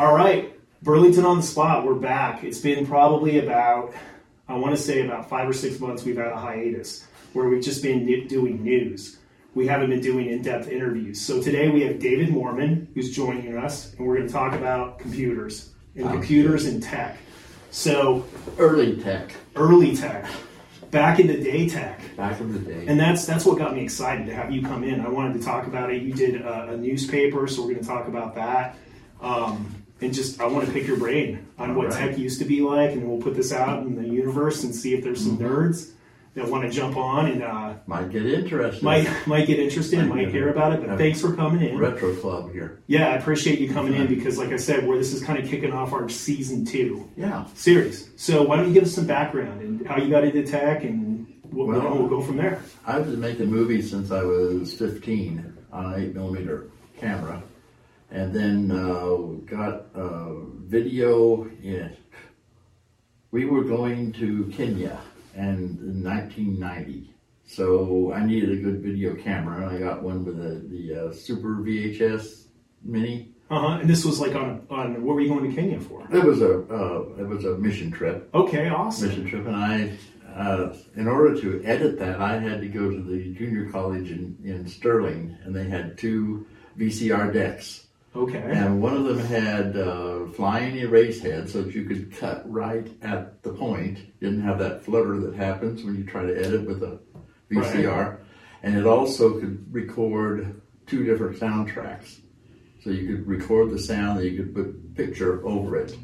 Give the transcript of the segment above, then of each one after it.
All right, Burlington on the spot. We're back. It's been probably about, I want to say about five or six months. We've had a hiatus where we've just been doing news. We haven't been doing in-depth interviews. So today we have David Moorman who's joining us, and we're going to talk about computers and Sounds computers and tech. So Early tech, early tech, back in the day tech. back in the day. And that's that's what got me excited to have you come in. I wanted to talk about it. You did a, a newspaper, so we're going to talk about that. Um, and just I want to pick your brain on what right. tech used to be like, and we'll put this out in the universe and see if there's some Mm-hmm. nerds that want to jump on and uh, might get interested. might might get interested, Might might hear about it. But thanks for coming in. Retro club here. Yeah, I appreciate you coming in because, like I said, where this is kind of kicking off our season two Yeah. series. So why don't you give us some background and how you got into tech, and we'll, Well- we'll go from there. I've been making movies since I was 15 on an 8 millimeter camera. And then uh, got uh, video. We were going to Kenya and in 1990. So I needed a good video camera. I got one with a, the uh, Super VHS Mini. Uh huh. And this was like on on what were you going to Kenya for? It was a uh, it was a mission trip. Okay, awesome. mission trip, and I, uh, in order to edit that, I had to go to the junior college in, in Sterling, and they had two VCR decks, Okay. and one of them had uh, flying erase head, so that you could cut right at the point. Didn't have that flutter that happens when you try to edit with a VCR, and it also could record two different soundtracks. So you could record the sound, and you could put picture over it.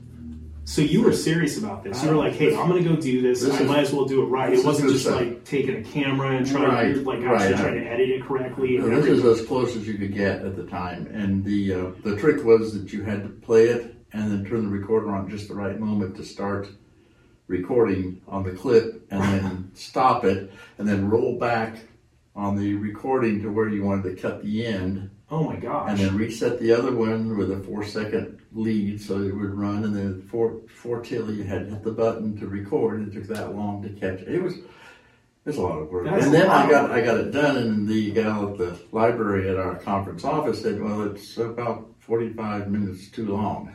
So you were serious about this. You were like, "Hey, I'm going to go do this. This I is- might as well do it right." It wasn't just stuff. like taking a camera and trying Right, to like right. actually trying to edit it correctly. Now, this is as close as you could get at the time, and the uh, the trick was that you had to play it and then turn the recorder on just the right moment to start recording on the clip, and then stop it, and then roll back on the recording to where you wanted to cut the end, oh my gosh. and then reset the other one with a four second lead so it would run, and then four four till you had to hit the button to record. and It took that long to catch it. It was it's a lot of work. That's and then I got. I got it done, and the gal at the library at our conference office said, "Well, it's about forty five minutes too long."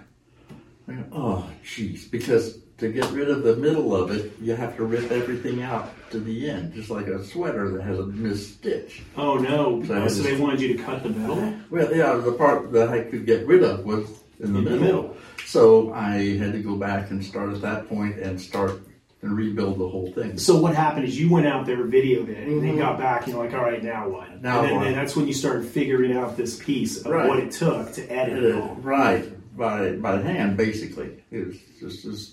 I go, oh, jeez, because to get rid of the middle of it, you have to rip everything out to the end, just like a sweater that has a missed stitch. oh no. So I So, they wanted you to cut the middle. Well, yeah, the part that I could get rid of was in the In the middle. middle. So I had to go back and start at that point and start and rebuild the whole thing. So what happened is you went out there, videoed it, and then Mhm. got back. and You're like, "All right, now what?" Now and then, what? then that's when you started figuring out this piece of Right. what it took to edit it all. Right, by by hand, basically. It was just, just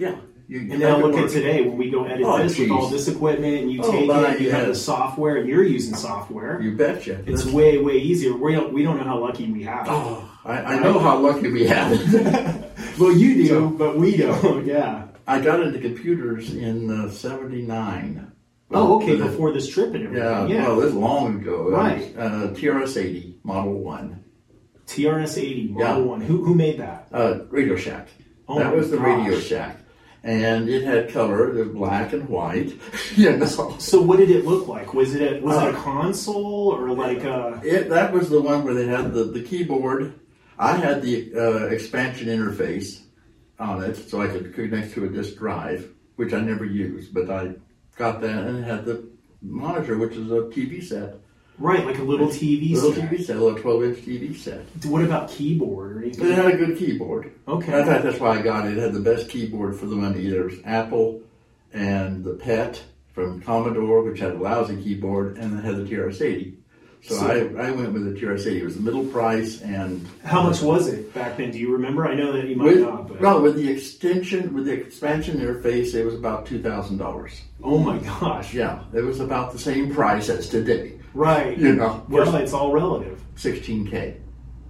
yeah. You, you And now look at today when we go edit Oh, this with all this equipment and you Oh, take my, it, you have the software, and you're using software. You betcha. It's That's- way way easier. We don't we don't know how lucky we have. it. Oh, I, I know how lucky we have it. Well, you do, So- but we don't. yeah. I got into computers in uh, '79. Oh, okay. Well, Before this trip and everything. Yeah, Yeah. well, this is long ago. Right. was, Uh, TRS-80 Model One, TRS eighty Model Yeah. One. Who who made that? uh, Radio Shack. Oh that was the Radio. Shack, and it had color, it was black and white. you know, So what did it look like? Was it a, was it a Uh, console or like a? it that was the one where they had the, the keyboard. I had the uh, expansion interface on it, so I could connect to a disk drive, which I never used, but I got that, and it had the monitor, which is a TV set, Right, like a little TV little set. TV set, a little twelve inch TV set. What about keyboard or It had a good keyboard. Okay. fact, that's why I got it. It had the best keyboard for the money. There was Apple and the PET from Commodore, which had a lousy keyboard, and it had the TRS-80. So, So- I, I went with the TRS-80. It was the middle price, and How much was it back then? Do you remember? I know that you might with, not, but well, with the extension, with the expansion interface, it was about two thousand dollars. oh my gosh. Yeah, it was about the same price as today. Right. You know, Well, it's all relative. sixteen K,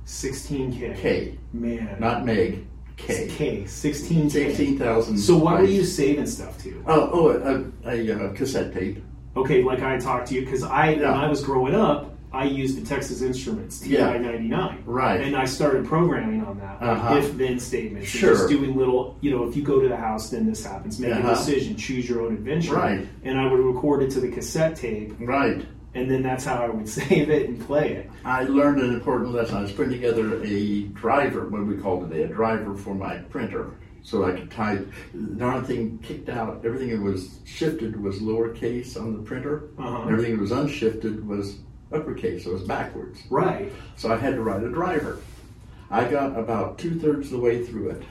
16K. K, Man. not meg, K, K. 16K. sixteen thousand. So what were you saving stuff to? Oh, oh, a, a, a cassette tape. Okay, like I talked to you, because I, when I was growing up, I used the Texas Instruments TI Yeah. 99. Right. And I started programming on that, like Uh-huh. if then statements. Sure. just doing little, you know, if you go to the house, then this happens. Make a Uh-huh. decision, choose your own adventure. Right. And I would record it to the cassette tape. Right. And then that's how I would save it and play it. I learned an important lesson. I was putting together a driver, what we call today, a driver for my printer. So I could type, the darn thing kicked out, everything that was shifted was lowercase on the printer. Uh-huh. Everything that was unshifted was uppercase, so it was backwards. Right. So I had to write a driver. I got about two thirds of the way through it,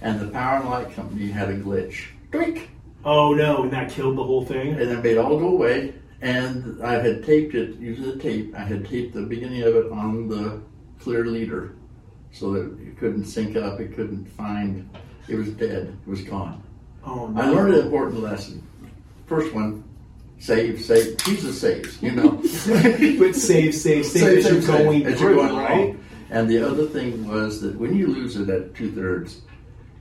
and the Power and Light Company had a glitch. Doink! Oh no, and that killed the whole thing. And it made it all go away. And I had taped it using the tape. I had taped the beginning of it on the clear leader so that it couldn't sync up, it couldn't find, it was dead, it was gone. Oh no. I learned an important lesson. First one, save, save. Jesus saves, you know. but save, save, save, as you're going as through, going right? along. And the other thing was that when you lose it at two thirds,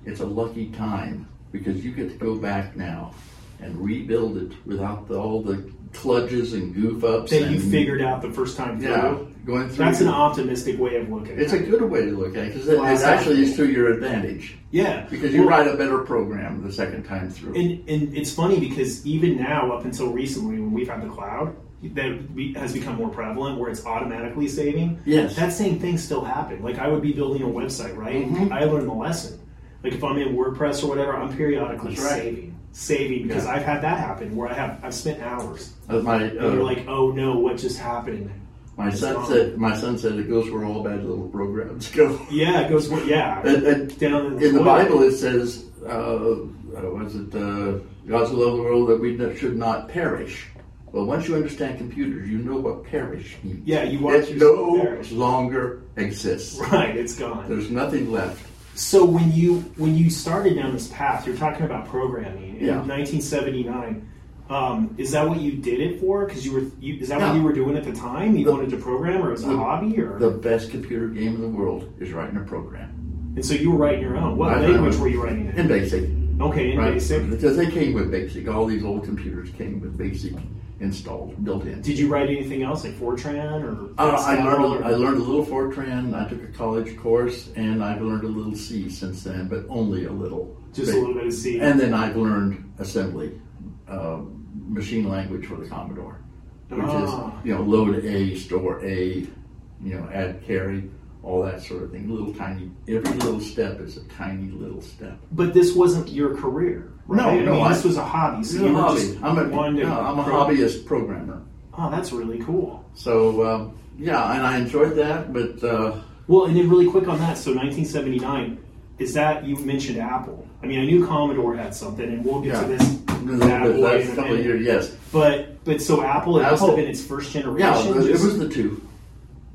it's a lucky time because you get to go back now and rebuild it without the, all the kludges and goof ups That and, you figured out the first time through. Yeah, going through. That's an optimistic way of looking It's at it. It's a good way to look at it because it, Well, it actually is to your advantage Yeah. because you Well, write a better program the second time through. And, and it's funny because even now, up until recently, when we've had the cloud, that has become more prevalent, where it's automatically saving. Yes. that same thing still happened. Like I would be building a website, right? Mhm. I learned the lesson. Like if I'm in WordPress or whatever, I'm periodically right. saving, saving because Yeah. I've had that happen where I have I've spent hours. Uh, my And you're uh, like, oh no, what just happened? my it's son gone. said my son said it goes where all bad little programs go. Yeah, it goes. Yeah, And, and down in the, in the. Bible it says, uh, uh, was it uh, God so loved the world that we should not perish. Well, once you understand computers, you know what perish means. Yeah, you watch it no perish. longer exists. Right, it's gone. There's nothing left. So when you when you started down this path, you're talking about programming in Yeah. 1979. Um, is that what you did it for? Because you were you, is that Yeah. what you were doing at the time? You The- wanted to program, or as a the- hobby, or The best computer game in the world is writing a program and so you were writing your own. What I- I language was- were you writing in? in BASIC. Okay, in right? Basic. Because they came with BASIC. All these old computers came with BASIC installed, built in. Did you write anything else like Fortran or? Uh, I learned or- a, I learned a little Fortran. I took a college course, and I've learned a little C since then, but only a little. just a little bit of C. And then I've learned assembly, um, machine language for the Commodore, which Ah. is you know load A, store A, you know add carry, all that sort of thing. Little tiny. Every little step is a tiny little step. but this wasn't your career, right? No, I no, mean, I- this was a hobby. So you were hobby. just I'm a, no, I'm a pro- hobbyist programmer. Oh, that's really cool. So um, yeah, and I enjoyed that, but. Uh, Well, and then really quick on that. So 1979, is that you mentioned Apple? I mean, I knew Commodore had something, and we'll get Yeah. to this. a little bit, boy in a couple of years, yes. But but so Apple, it must Apple- have been its first generation. Yeah, it was, it was the two.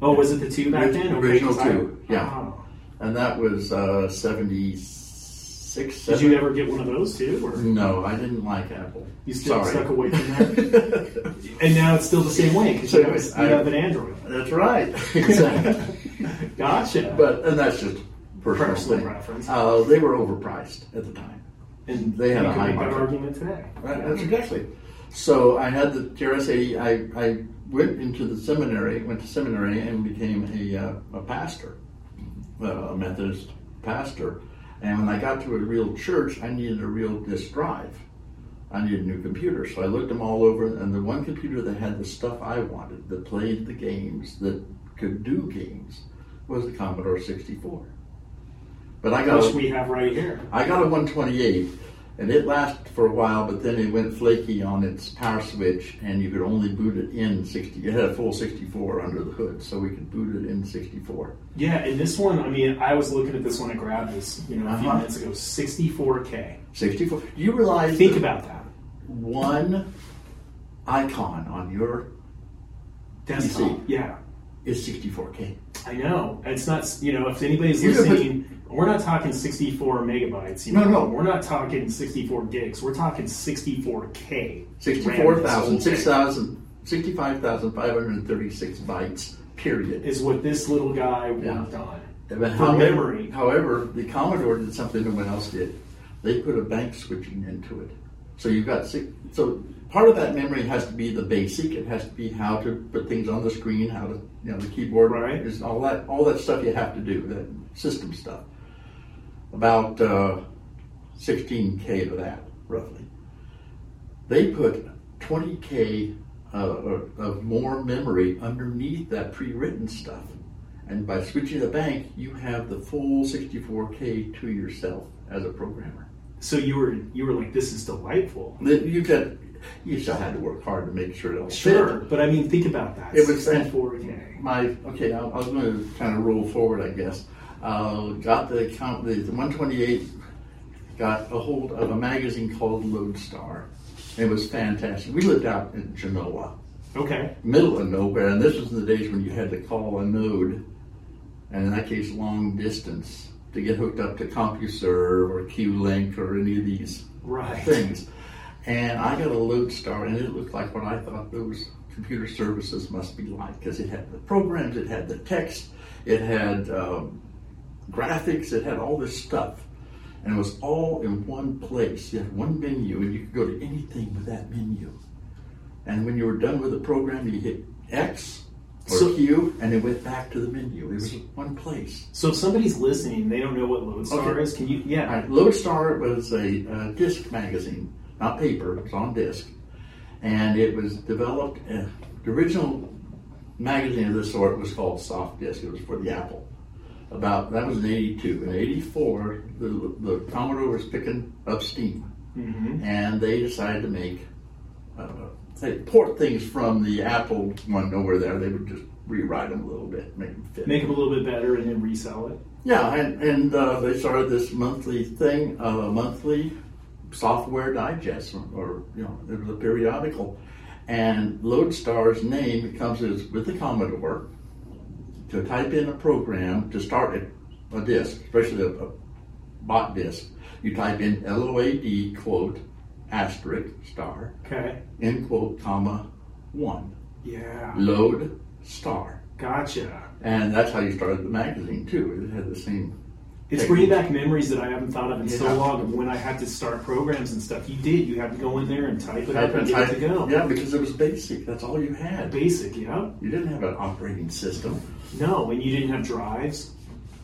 Oh, was it the two back then? Okay, Original 'cause I- two, yeah. Oh. And that was uh, 76, Did you ever get one of those too, or No, I didn't like Apple. you still Sorry. stuck away from that? and now it's still the same way because you, So have, I- you have an Android. That's right. exactly. Gotcha. but and that's just personal, Personal thing. preference. Uh, they were overpriced at the time. and they had you a can high make that market. argument today. Right, that's exactly. So I had the TRS-80. I, I went into the seminary, went to seminary, and became a, uh, a pastor, uh, a Methodist pastor. And when I got to a real church, I needed a real disk drive. I needed a new computer, so I looked them all over, and the one computer that had the stuff I wanted, that played the games, that could do games, was the Commodore 64. But I got a- we have right here. I got a 128, and it lasted for a while, but then it went flaky on its power switch, and you could only boot it in 60. It had a full 64 under the hood, so we could boot it in 64. Yeah, and this one, I mean, I was looking at this when I grabbed this, you know, a few Uh-huh. minutes ago. 64K. 64. You realize Think that about that. one icon on your Desktop. PC. Yeah, is 64K. I know. It's not, you know, if anybody's You listening, we're not talking 64 megabytes. You No, know? no. We're not talking 64 gigs. We're talking 64K. 64,000, 6,000, 65,536 bytes, period. Is what this little guy Yeah. worked on. But For however, memory. However, the Commodore did something no one else did. They put a bank switching into it. So you've got six, so part of that memory has to be the basic. It has to be how to put things on the screen, how to you know the keyboard Right. is all that all that stuff you have to do that system stuff. About uh, 16k of that roughly. They put 20k uh, of more memory underneath that pre-written stuff. And by switching the bank, you have the full 64K to yourself as a programmer. So you were you were like, this is delightful. You got, you still had to work hard to make sure it all Sure, fit. but I mean, think about that. It was 64K. My okay, I, I was going to kind of roll forward, I guess. Uh, got the account, the, the 128 got a hold of a magazine called Loadstar. It was fantastic. We lived out in Genoa, Okay. middle of nowhere, and this was in the days when you had to call a node, and in that case, long distance to get hooked up to CompuServe or QLink or any of these Right. things. And I got a Loadstar, and it looked like what I thought those computer services must be like because it had the programs, it had the text, it had um, graphics, it had all this stuff. And it was all in one place. You had one menu, and you could go to anything with that menu. And when you were done with the program, you hit X or So- Q, and it went back to the menu. It was one place. So if somebody's listening, they don't know what Loadstar Okay. is. Can you? Yeah. Right, Loadstar was a uh, disc magazine, not paper. It was on disc, and it was developed. Uh, the original magazine of this sort was called Softdisk. It was for the Apple. About that was in '82. In '84, the, the Commodore was picking up steam, hmm and they decided to make uh, they port things from the Apple one over there. They would just rewrite them a little bit, make them fit. Make them a little bit better and then resell it. Yeah, and, and uh, they started this monthly thing, uh, monthly software digest, or, or, you know, it was a periodical. And Loadstar's name comes as with the Commodore to type in a program to start a, a disk, especially a, a bot disk. You type in LOAD quote asterisk star Okay. end quote comma one Yeah. load star, Gotcha. and that's how you started the magazine too. It had the same It's technique. bringing back memories that I haven't thought of in Yeah. so long. Of when I had to start programs and stuff, you did. You had to go in there and type it up Type and and get it type. to go. Yeah, because it was basic. That's all you had. Basic, yeah. You didn't have an operating system. No, and you didn't have drives.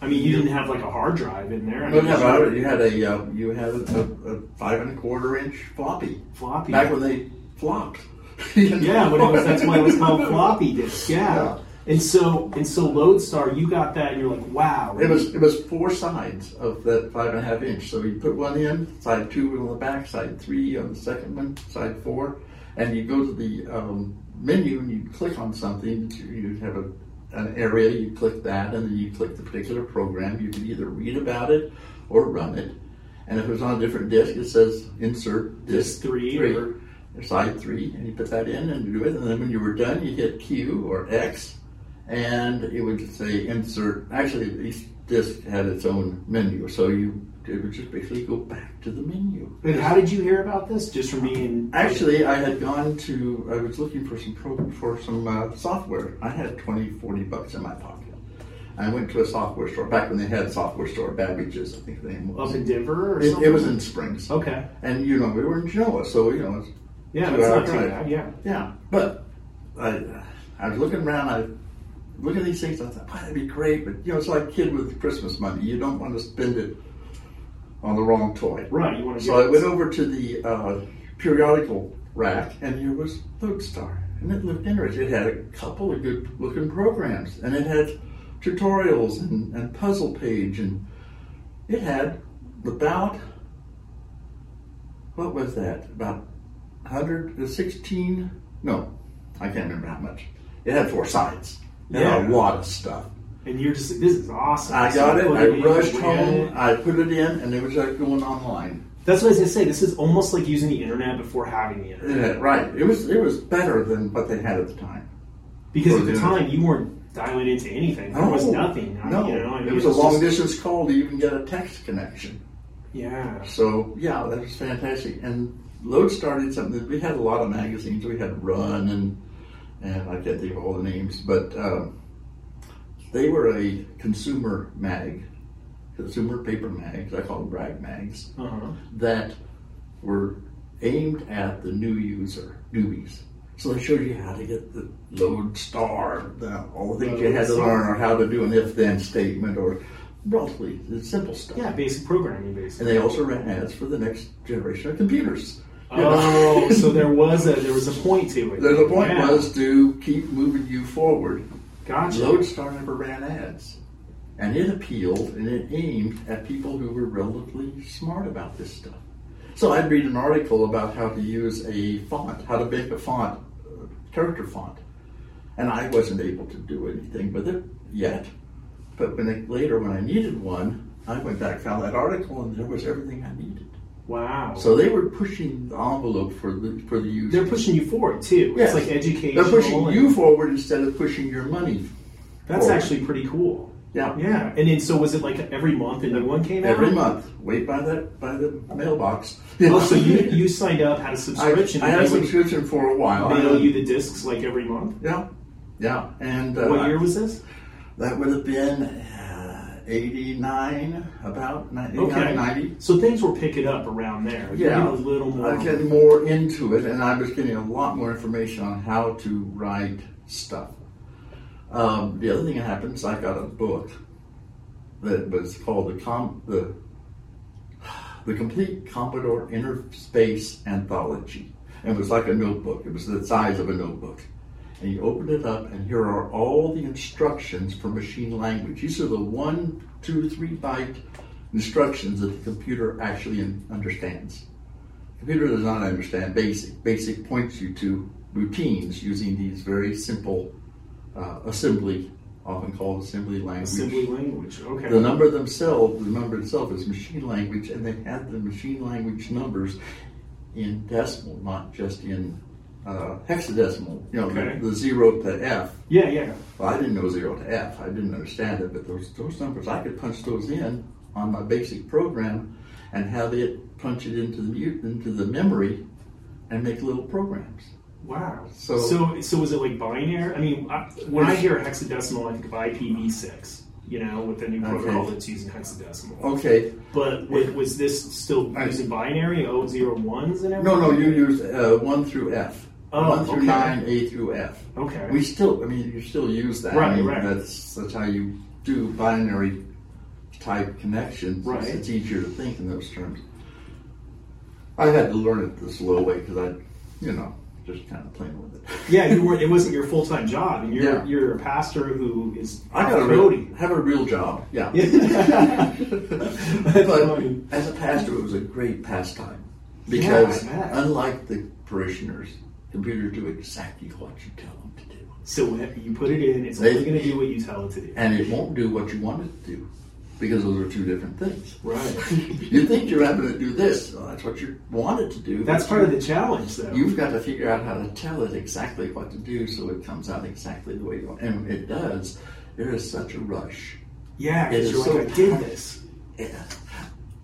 I mean, you didn't have like a hard drive in there. I You mean, had you had a uh, you had a, a, a five and a quarter inch floppy floppy. back when they flopped. Yeah, when it was that's why it was called floppy disk. Yeah. Yeah. And so and so Loadstar, you got that, and you're like, wow. It was it was four sides of that five and a half inch. So you put one in, side two on the back, side three on the second one, side four, and you go to the um, menu and you click on something. You have a an area, you click that, and then you click the particular program. You can either read about it or run it. And if it's on a different disk, it says insert disk Disk three three, or- or side three, and you put that in and do it. And then when you were done, you hit Q or X, and it would say insert. Actually, each disk had its own menu, so you it would just basically go back to the menu. And how did you hear about this? Just from being Actually, I had gone to, I was looking for some pro, for some uh, software. I had 20, 40 bucks in my pocket. I went to a software store, back when they had software store, Babbage's, I think the name was. up in Denver or It, something. it was in Springs. okay. And, you know, we were in Genoa, so, you know, it's Yeah, that's not too bad. Yeah. Yeah, but I, I was looking around. I look at these things. I thought, "Boy, that'd be great." But you know, it's like a kid with Christmas money. You don't want to spend it on the wrong toy. Right. You want to So I went over to the uh, periodical rack, and here was Loadstar, and it looked interesting. It had a couple of good-looking programs, and it had tutorials and, and puzzle page, and it had about what was that? About 116? No, I can't remember how much. It had four sides. It had a lot of stuff. And you're just like, this is awesome. I got you it. I in, rushed home. it. I put it in, and it was like going online. That's what I was gonna say. This is almost like using the internet before having the internet. Yeah, right. It was it was better than what they had at the time. Because at the the time you weren't dialing into anything. There was nothing. I No, you know, I mean, it was a long just- distance call to even get a text connection. Yeah. So yeah, that was fantastic. And Load started something we had a lot of magazines. We had Run and and I can't think of all the names, but um, they were a consumer mag, consumer paper mags. I call them brag mags Uh huh. that were aimed at the new user, newbies. So they showed you how to get the load star, the, all the things you had to Load learn, or how to do an if-then statement, or relatively simple stuff. Yeah, basic programming, basically. And they also ran ads for the next generation of computers. Oh, so there was a there was a point to it. The, the point Yeah. was to keep moving you forward. gotcha. Loadstar never ran ads. And it appealed and it aimed at people who were relatively smart about this stuff. So I'd read an article about how to use a font, how to make a font, uh, character font. And I wasn't able to do anything with it yet. But when it, later, when I needed one, I went back, found that article, and there was everything I needed. Wow. So they were pushing the envelope for the for the user. they're pushing you forward too. Yes. It's like education. They're pushing you forward instead of pushing your money. That's forward. actually pretty cool. Yeah. Yeah. And then so was it like every month a new one came out? Every month, wait by that by the mailbox. Oh, so you you signed up, had a I, subscription, I had a subscription for a while. mail I- you the discs like every month. yeah, yeah, and uh, what year was this? that would have been uh, eighty nine, about ni- 89, Okay. 90. So things were picking up around there. Yeah, a little more. I was getting more into it, and I was getting a lot more information on how to write stuff. Um, the other thing that happened is I got a book that was called the Com the the Complete Commodore Inner Space Anthology, and it was like a notebook. It was the size of a notebook, and you open it up, and here are all the instructions for machine language. These are the one, two, three byte instructions that the computer actually un- understands. Computer does not understand BASIC. BASIC points you to routines using these very simple uh, assembly, often called assembly language. assembly language. Okay. The number themselves, the number itself is machine language, and they have the machine language numbers in decimal, not just in uh, hexadecimal. You know, Okay. the, the zero to F. yeah, yeah. Well, I didn't know zero to F. I didn't understand it, but those those numbers I could punch those in on my basic program and have it punch it into the into the memory and make little programs. Wow. So- so so was it like binary? I mean, I, when I hear hexadecimal, I think of IPv6. You know, with the new protocol Okay. that's using hexadecimal. Okay. But wa- was this still using binary, O zero ones and everything? No, no, you use uh, one through F. Oh, one through okay. nine, A through F. Okay. We still, I mean, you still use that. Right, I mean, right. That's that's how you do binary type connections. Right. It's, easier to think in those terms. I had to learn it the slow way because I, you know, just kind of playing with it. yeah, you were. It wasn't your full time job, and you're Yeah. you're a pastor who is I got a real, have a real job. Yeah. But as a pastor, it was a great pastime because Yeah, unlike the parishioners, computers do exactly what you tell them to do. So you put it in, it's They- only going to do what you tell it to do. and it won't do what you want it to do because those are two different things. Right. you think you're having to do this, well, that's what you want it to do. That's part of the challenge, though. You've got to figure out how to tell it exactly what to do so it comes out exactly the way you want. And it does, there is such a rush. yeah, it because is you're so like, I did this. Yeah.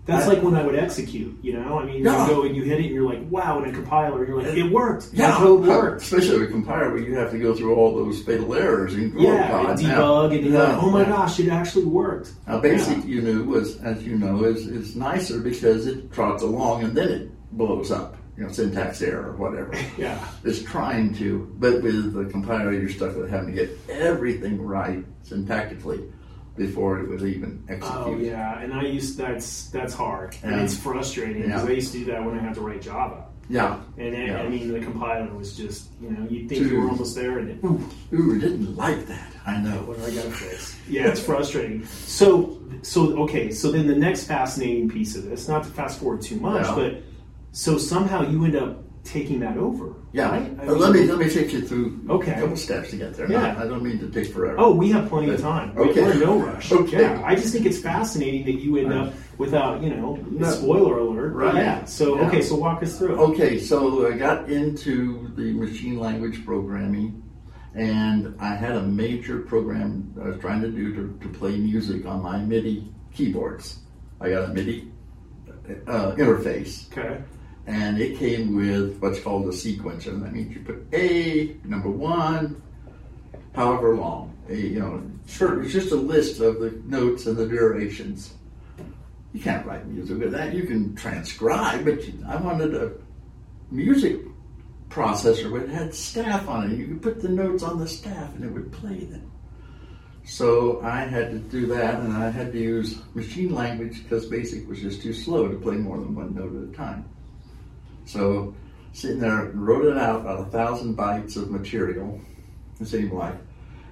That's I- like when I would execute, you know? I mean, Yeah. you go and you hit it and you're like, wow, in a compiler, you're like, it worked. Yeah, My code worked. Especially with compiler, where you have to go through all those fatal errors and oh, Yeah, God, debug, now- and you're like, oh my yeah. gosh, it actually worked. Now, basic you knew was, as you know, is is nicer because it trots along and then it blows up. You know, syntax error or whatever. Yeah. It's trying to, but with the compiler, you're stuck with having to get everything right syntactically before it would even execute. Oh yeah, and I used that's that's hard and Yeah. it's frustrating because Yeah. I used to do that when I had to write Java. Yeah. And it, Yeah. I mean, the compiler was just you know you think Dude. you were almost there and it, ooh, Ooh, didn't like that. I know. what do I got to fix? Yeah, it's frustrating. So so okay, so then the next fascinating piece of this, not to fast forward too much, Yeah. but so somehow you end up taking that over. Yeah. right? I Uh, let me let me take you through Okay. a couple steps to get there. Yeah. Not- I don't mean to take forever. Oh, we have plenty of time. Okay. We're in no rush. Okay. Yeah, I just think it's fascinating that you end up without, you know, No. spoiler alert. Right. Yeah. So Yeah. okay, so walk us through. Okay, so I got into the machine language programming, and I had a major program I was trying to do to, to play music on my MIDI keyboards. I got a MIDI uh, interface, Okay. And it came with what's called a sequencer. That means you put A number one, however long. A, you know, it's just a list of the notes and the durations. You can't write music with that. You can transcribe, but you, I wanted a music processor where it had staff on it. You could put the notes on the staff and it would play them. So I had to do that, and I had to use machine language because BASIC was just too slow to play more than one note at a time. So sitting there, wrote it out about a thousand bytes of material, it seemed like,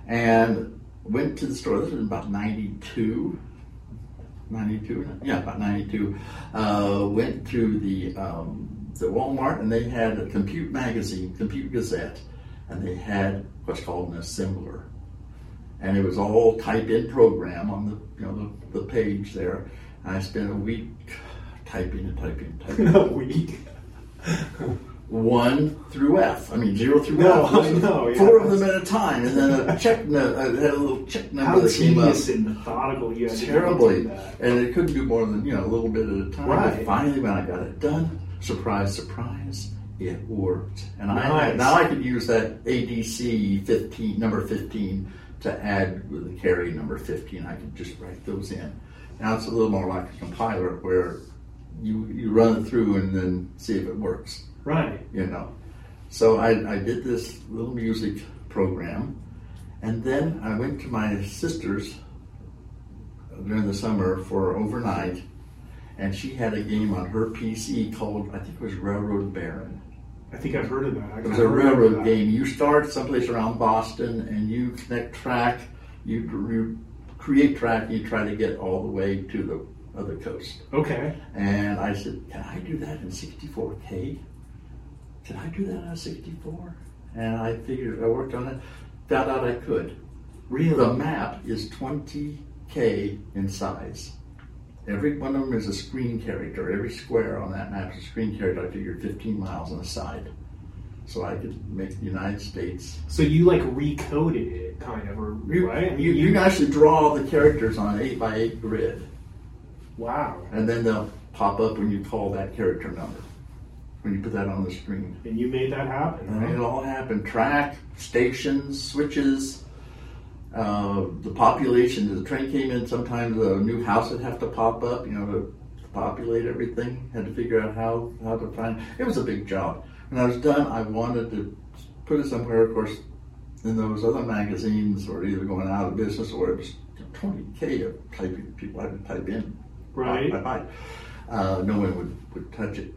and went to the store. This was about 92. 92, yeah, about 92. Uh, went to the um, the Walmart and they had a Compute magazine, Compute Gazette, and they had what's called an assembler, and it was all type-in program on the you know the, the page there. And I spent a week typing and typing, and typing. a week. One through F. I mean, zero through No, F. I know, yeah. Four of them at a time, and then a check note. I uh, had a little check number How that came up. and methodical you had Terribly, and it couldn't do more than you know a little bit at a time. Right. But finally, when I got it done, surprise, surprise, it worked. And I now I could use that ADC fifteen number fifteen to add with the carry number fifteen. I could just write those in. Now it's a little more like a compiler where you you run it through and then see if it works Right. you know. So I, I did this little music program, and then I went to my sister's during the summer for overnight, and she had a game on her PC called I think it was Railroad Baron. I think I've heard of that. I It was a railroad game. You start someplace around Boston, and you connect track. You, you create track. And you try to get all the way to the other coast. Okay. And I said, Can I do that in 64K? Can I do that on 64? And I figured, I worked on it, found out I could. Really? The map is 20K in size. Every one of them is a screen character. Every square on that map is a screen character. I figured 15 miles on the side. So I could make the United States. So you like recoded it, kind of, or You, right? you, you can actually draw the characters on an 8 by 8 grid. Wow. And then they'll pop up when you call that character number. When you put that on the screen. And you made that happen, And it all happened. Track, stations, switches, uh, the population. The train came in, sometimes a new house would have to pop up, you know, to, to populate everything. Had to figure out how, how to find. It was a big job. When I was done, I wanted to put it somewhere, of course, in those other magazines were either going out of business or it was 20K of typing people had to type in. Right. Bye bye. Uh, no one would, would touch it.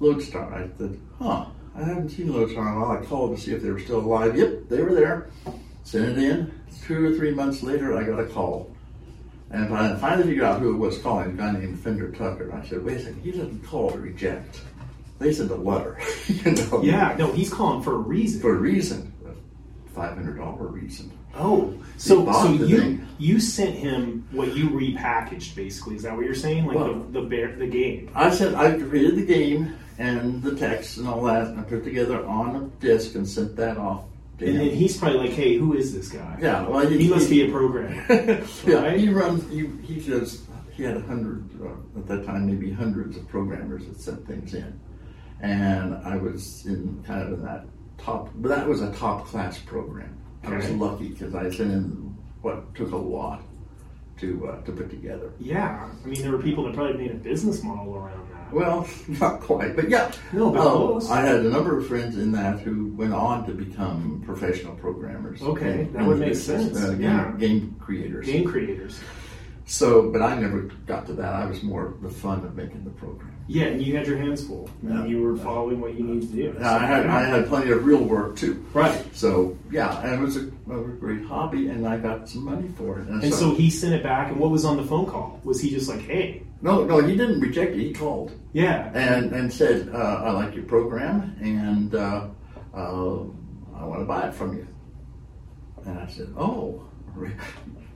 Loadstar, I said, huh, I haven't seen Loadstar in a while. I called to see if they were still alive. Yep, they were there. Sent it in. Two or three months later, I got a call. And I finally figured out who it was calling, a guy named Fender Tucker. I said, wait a second, he doesn't call to reject. They sent a letter, you know, Yeah. No, he's calling for a reason. for a reason, a $500 reason. Oh, so so you thing. you sent him what you repackaged, basically. Is that what you're saying? Like Well- the the bear, the game. I said I created the game and the text and all that, and I put it together on a disc and sent that off to And him. then he's probably like, "Hey, who is this guy? yeah, well, he must be a programmer." yeah, right? he runs. He, he does. He had a hundred uh, at that time, maybe hundreds of programmers that sent things in, and I was in kind of in that top. But that was a top class program. I was Okay. lucky because I sent in what took a lot to uh, to put together. Yeah, I mean, there were people that probably made a business model around that. Well, not quite, but yeah. No, but Um, close. I had a number of friends in that who went on to become professional programmers. Okay, and- that would make business, sense, uh, game, yeah. game creators. Game creators. So, but I never got to that. I was more the fun of making the program. Yeah, and you had your hands full, Yeah. and you were following what you needed to do. And I had I had plenty of real work too. right. So yeah, and it was a, a great hobby, and I got some money for it. And so he sent it back, and what was on the phone call? Was he just like, "Hey, no, no, he didn't reject it. He called. yeah, and and said, uh, "I like your program, and uh, uh, I want to buy it from you." And I said, "Oh,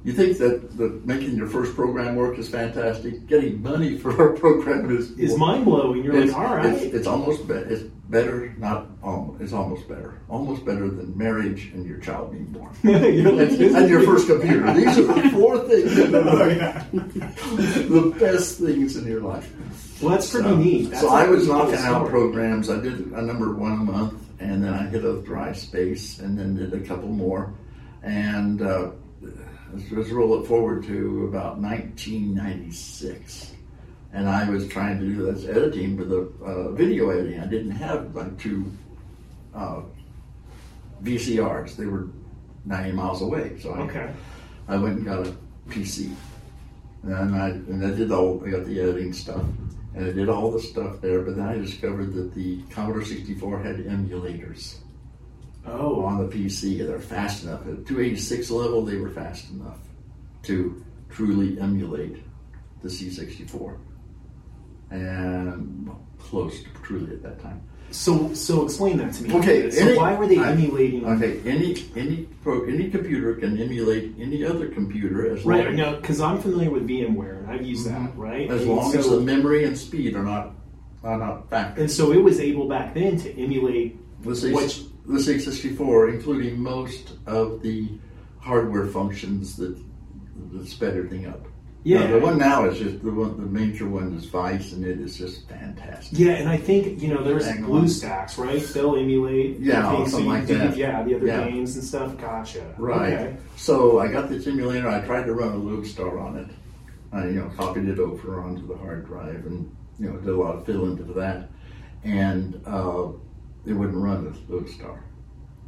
you think that, that making your first program work is fantastic? Getting money for a program is is mind blowing." You're it's, like, "All right." it's, it's almost be- it's better, not almost. It's almost better, almost better than marriage and your child being born." And, and your first computer. These are the four things that are the best things in your life. Well, that's pretty So- neat. That's so I was knocking out programs. I did a number one a month, and then I hit a dry space, and then did a couple more, and uh, let's, let's roll it forward to about 1996. And I was trying to do this editing with a uh, video editing. I didn't have like two uh, VCRs; they were 90 miles away. So I, Okay. I went and got a PC, and I and I did all I got the editing stuff, and I did all the stuff there. But then I discovered that the Commodore 64 had emulators Oh, on the PC. They're fast enough at 286 level. They were fast enough to truly emulate the C64, and close to truly at that time. so so explain that to me. Okay, So any- why were they I- emulating? Okay, any any pro, any computer can emulate any other computer as Right. long, No, because I'm familiar with VMware and I've used that. Mm-hmm. Right. as And long so, as the memory and speed are not are not factors. and so it was able back then to emulate. C- Which- the C64, including most of the hardware functions that that sped everything up. Yeah. Now, the one now is just the one. The major one is Vice, and it is just fantastic. Yeah, and I think you know there's. BlueStacks, right? They'll emulate. Yeah, things, something like that. Yeah, the other Yeah. games and stuff. Gotcha. Right. Okay. So I got this emulator. I tried to run a Loadstar on it. I, you know, copied it over onto the hard drive, and you know, did a lot of fiddling to that, and uh, it wouldn't run the Loadstar.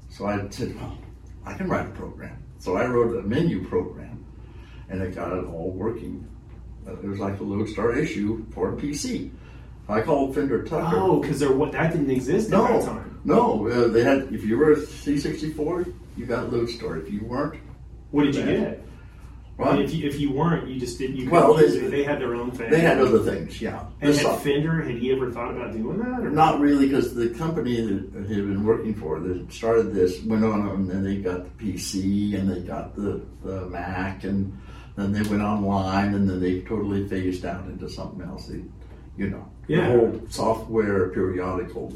So I said, well, I can write a program. So I wrote a menu program, and it got it all working. Uh, It was like a Loadstar issue for a PC. I called Fender Tucker. Oh, because that didn't exist at that No, time. no. Uh, they had. If you were a C64, you got Loadstar. If you weren't, What did you get? Well, if you if you weren't, you just didn't. You Well, they- they had their own thing. they had other things. Yeah, And had stuff- Fender, had he ever thought about doing that? Or not really, because the company that he had been working for that started this went on, and then they got the PC and they got the, the Mac, and then they went online, and then they totally phased out into something else. They, you know, Yeah. the whole software periodical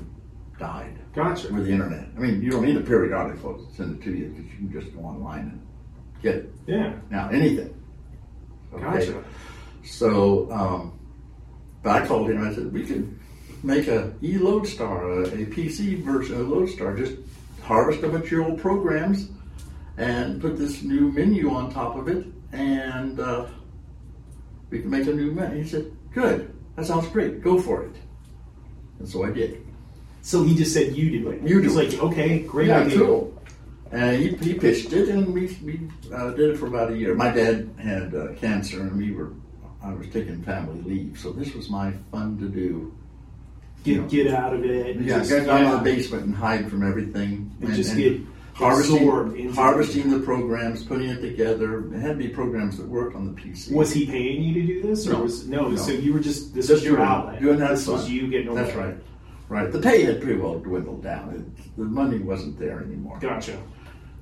died Gotcha. with the internet. I mean, you don't need a periodical to send it to you because you can just go online and get. Yeah. Now, anything. Okay? Gotcha. So, um, but I told him, I said, we could make a e Loadstar, a, a PC version of Loadstar, just harvest a bunch of your old programs and put this new menu on top of it, and uh, we can make a new menu. He said, good, that sounds great, go for it. And so I did. So he just said, "You do it." You do He's like, "Okay, great yeah, idea." cool. And he, he pitched it, and we, we uh, did it for about a year. My dad had uh, cancer, and we were I was taking family leave, so this was my fun to do. Get get out of it. and Yeah, just- get down yeah. in the basement and hide from everything, And just get harvesting into harvesting the programs, putting it together. It had to be programs that worked on the PC. Was he paying you to do this, or No. was no? No. So you were just this Just was your doing- outlet. doing that this was you getting away. That's right, right. The pay had pretty well dwindled down. It, the money wasn't there anymore. Gotcha.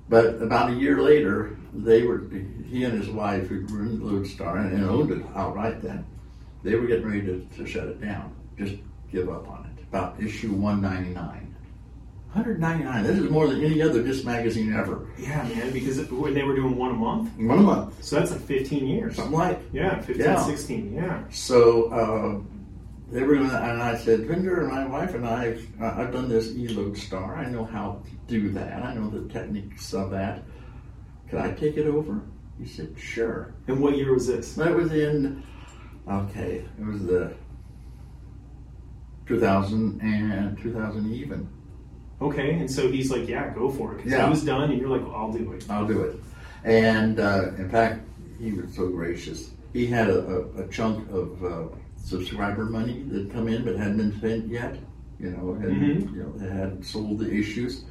But about a year later, they were he and his wife, who were in Loadstar and, and owned it outright then, they were getting ready to, to shut it down, just give up on it. About issue 199. 199. This is more than any other disc magazine ever. Yeah, man. Because it, when they were doing one a month, One a month, so that's like 15 years. something like. Yeah, 15, Yeah. 16. Yeah. So uh, they were doing that, and I said, Fender and my wife and I, uh, I've done this E-Loadstar. I know how to do that. I know the techniques of that. Can I take it over? He said, sure. And what year was this? That was in, okay, it was the 2000 and 2000 even. Okay, and so he's like, "Yeah, go for it." Because Yeah. he was done, and you're like, "I'll do it." I'll do it. And uh, in fact, he was so gracious. He had a, a, a chunk of uh, subscriber money that come in but hadn't been spent yet. You know, had, Mhm. you know, they had sold the issues.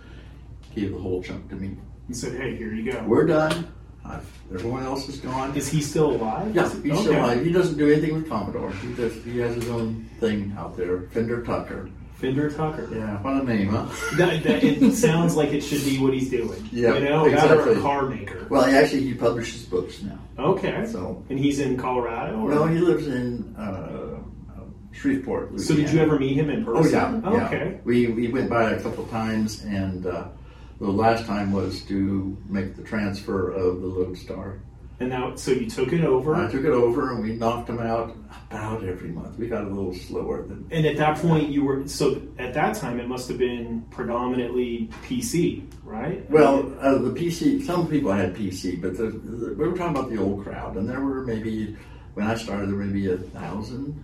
Gave the whole chunk to me. He said, "Hey, here you go." We're done. I've, everyone else is gone. Is he still alive? Yeah, Is he- he's still alive. He doesn't do anything with Commodore. He does. He has his own thing out there. Fender Tucker. Fender Tucker. Yeah, what a name, huh? That, that, it sounds like it should be what he's doing. Yeah, you know, that or a car maker. Well, he actually he publishes books now. Okay, So and he's in Colorado. Or? no, he lives in uh, Shreveport. so did you ever meet him in Oh person? Oh, yeah. Okay. We we went by a couple of times, and uh, the last time was to make the transfer of the Loadstar. And now, so you took it over, I took it over, and we knocked them out about every month. We got a little slower than and at that point, you were so at that time it must have been predominantly PC, right? Well, uh, the PC. Some people had PC, but the, the, we were talking about the old crowd, and there were maybe when I started, there were maybe a thousand,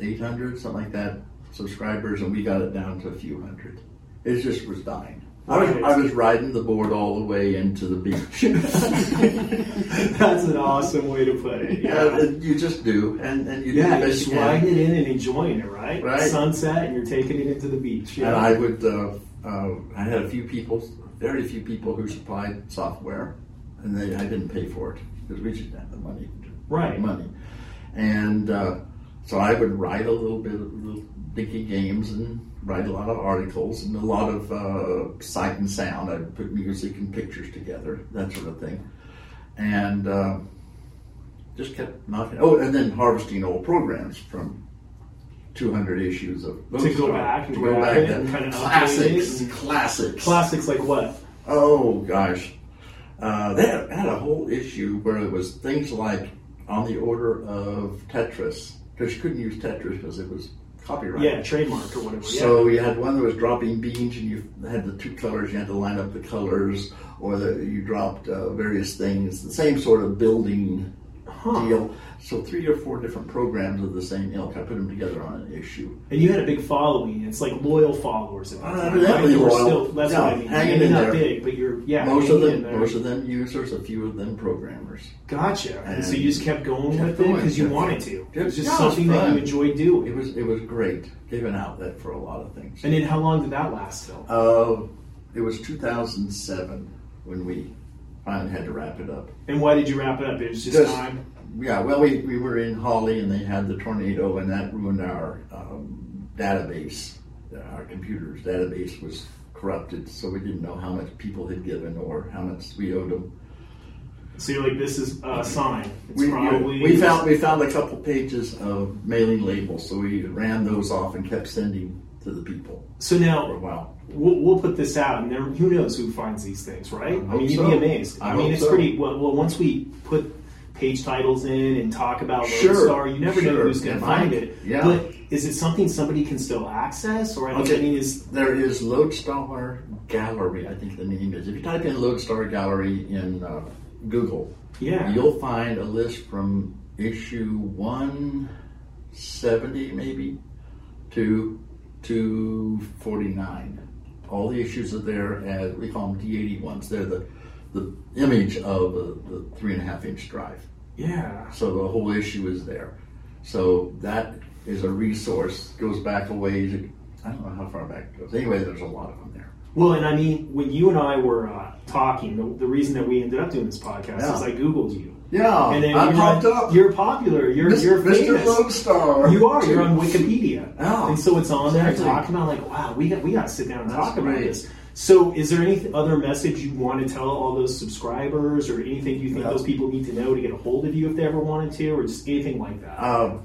eight hundred, something like that, subscribers, and we got it down to a few hundred. It just was dying. I was, I was riding the board all the way into the beach. That's an awesome way to put it. yeah, Yeah. you just do, and and you Yeah, best you can. it in and enjoying it, right? Right. Sunset, and you're taking it into the beach. Yeah. And I would, uh, uh, I had a few people, very few people who supplied software, and they, I didn't pay for it because we just had the money. Right. Money, and uh, so I would write a little bit of little dinky games and write a lot of articles and a lot of uh, sight and sound. I'd put music and pictures together, that sort of thing, and uh, just kept knocking. Oh, and then harvesting old programs from 200 issues of To go back and to go back it and and kinda classics, and- classics, Classics like what? Oh gosh, uh, they had, had a whole issue where it was things like on the order of Tetris because you couldn't use Tetris because it was copyrighted. Yeah, trademark or whatever. So you had one that was dropping beans, and you had the two colors. You had to line up the colors, or the, you dropped uh, various things. The same sort of building Huh. deal. So three or four different programs of the same ilk. I put them together on an issue. And you had a big following. It's like loyal followers. At that time, right? You were. Still, that's what I mean. hanging Maybe in not there. big, but you're yeah. most of them, most of them users, a few of them programmers. Gotcha. And, so you just kept going kept with it going, because you kept wanted to. It was just Yeah, it was something that you enjoyed doing. It was it was great. Gave an outlet for a lot of things. And then how long did that last till? Uh, it was 2007 when we finally had to wrap it up. And why did you wrap it up? It was just, Just- time. Yeah, well, we, we were in Holly and they had the tornado, and that ruined our um, database. Our computer's database was corrupted, so we didn't know how much people had given or how much we owed them. So you're like, this is a sign. It's We, probably we found we found a couple pages of mailing labels, so we ran those off and kept sending to the people So for a now while. we'll, we'll put this out, and there, who knows who finds these things, right? I, hope mean, you'd so. be amazed. I, I mean, it's so. pretty well, well. Once we put page titles in and talk about Sure, Star, you never know who's going to find it. Yeah. But is it something somebody can still access, or I Okay. mean, is There is Loadstar Gallery, I think the name is. If you type in Loadstar Gallery in uh, Google, yeah, you'll find a list from issue 170 maybe to 249. All the issues are there as we call them D81s. They're the, the image of the, the three and a half inch drive. yeah. So the whole issue is there. So that is a resource. Goes back a ways. I don't know how far back it goes. Anyway, there's a lot of them there. Well, and I mean, when you and I were uh, talking, the, the reason that we ended up doing this podcast Yeah. is I googled you, Yeah, and then I you're, popped up. you're popular. You're Mis- you're Mr. famous. Loadstar. You are. You're on Wikipedia, Oh, and so it's on there talking about like, wow, we got we got to sit down and That's talk about great. this. So, is there any other message you want to tell all those subscribers, or anything you think those people need to know to get a hold of you if they ever wanted to, or just anything like that? Um,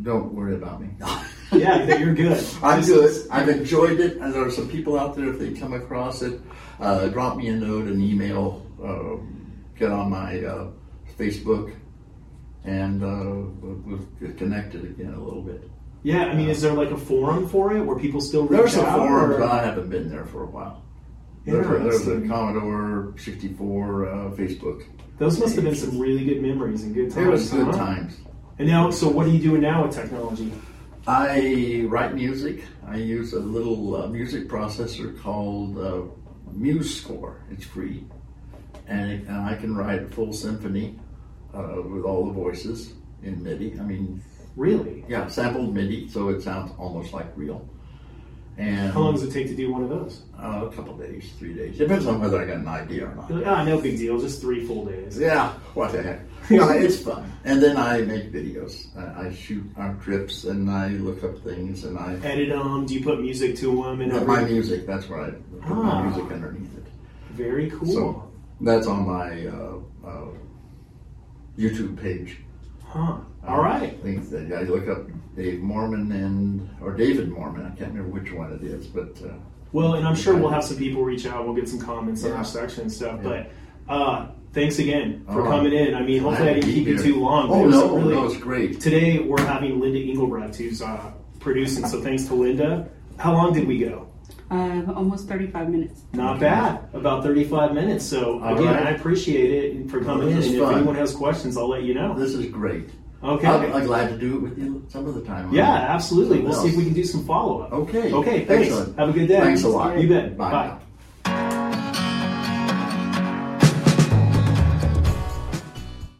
don't worry about me. yeah, you're good. I'm good. I've enjoyed it, and there are some people out there if they come across it, uh, drop me a note, an email, uh, get on my uh, Facebook, and uh, we'll, we'll get connected again a little bit. Yeah, I mean, is there like a forum for it where people still reach There's some out? forums, or- but I haven't been there for a while. There's a, there's a Interesting. Commodore 64 uh, Facebook. Those must have been some really good memories and good times. It was good huh? times. And now, so what are you doing now with technology? I write music. I use a little uh, music processor called uh, MuseScore. It's free, and, it, and I can write a full symphony uh, with all the voices in MIDI. I mean, Really? yeah, sampled MIDI, so it sounds almost like real. And How long does it take to do one of those? uh, a couple days, three days. Depends on whether I got an idea or not. You're like, ah, no big deal, just three full days. Yeah, what the heck. Yeah, it's fun. And then I make videos. I, I shoot on trips and I look up things and I Edit them. Do you put music to them? And But my music, that's where I put Ah. my music underneath it. Very cool. So that's on my uh, uh, YouTube page. Huh. All right. Things that I look up Dave Moorman and or David Moorman. I can't remember which one it is, but uh, Well, and I'm sure we'll have some people reach out. We'll get some comments on our section and stuff. Yeah. But uh, thanks again for right. coming in. I mean, hopefully I didn't keep you too long. Oh was no, really- no, it's great. Today we're having Linda Engelbrecht who's uh, producing. So thanks to Linda. How long did we go? Uh, almost 35 minutes. Not bad. About 35 minutes. So All again, right. I appreciate it for coming in. And is if anyone has questions, I'll let you know. This is great. Okay. I'll, I'm glad to do it with you some of the time. yeah, absolutely. We'll see if we can do some follow up. Okay. Okay, thanks. Excellent. Have a good day. Thanks a lot. You bet. Bye Bye. now.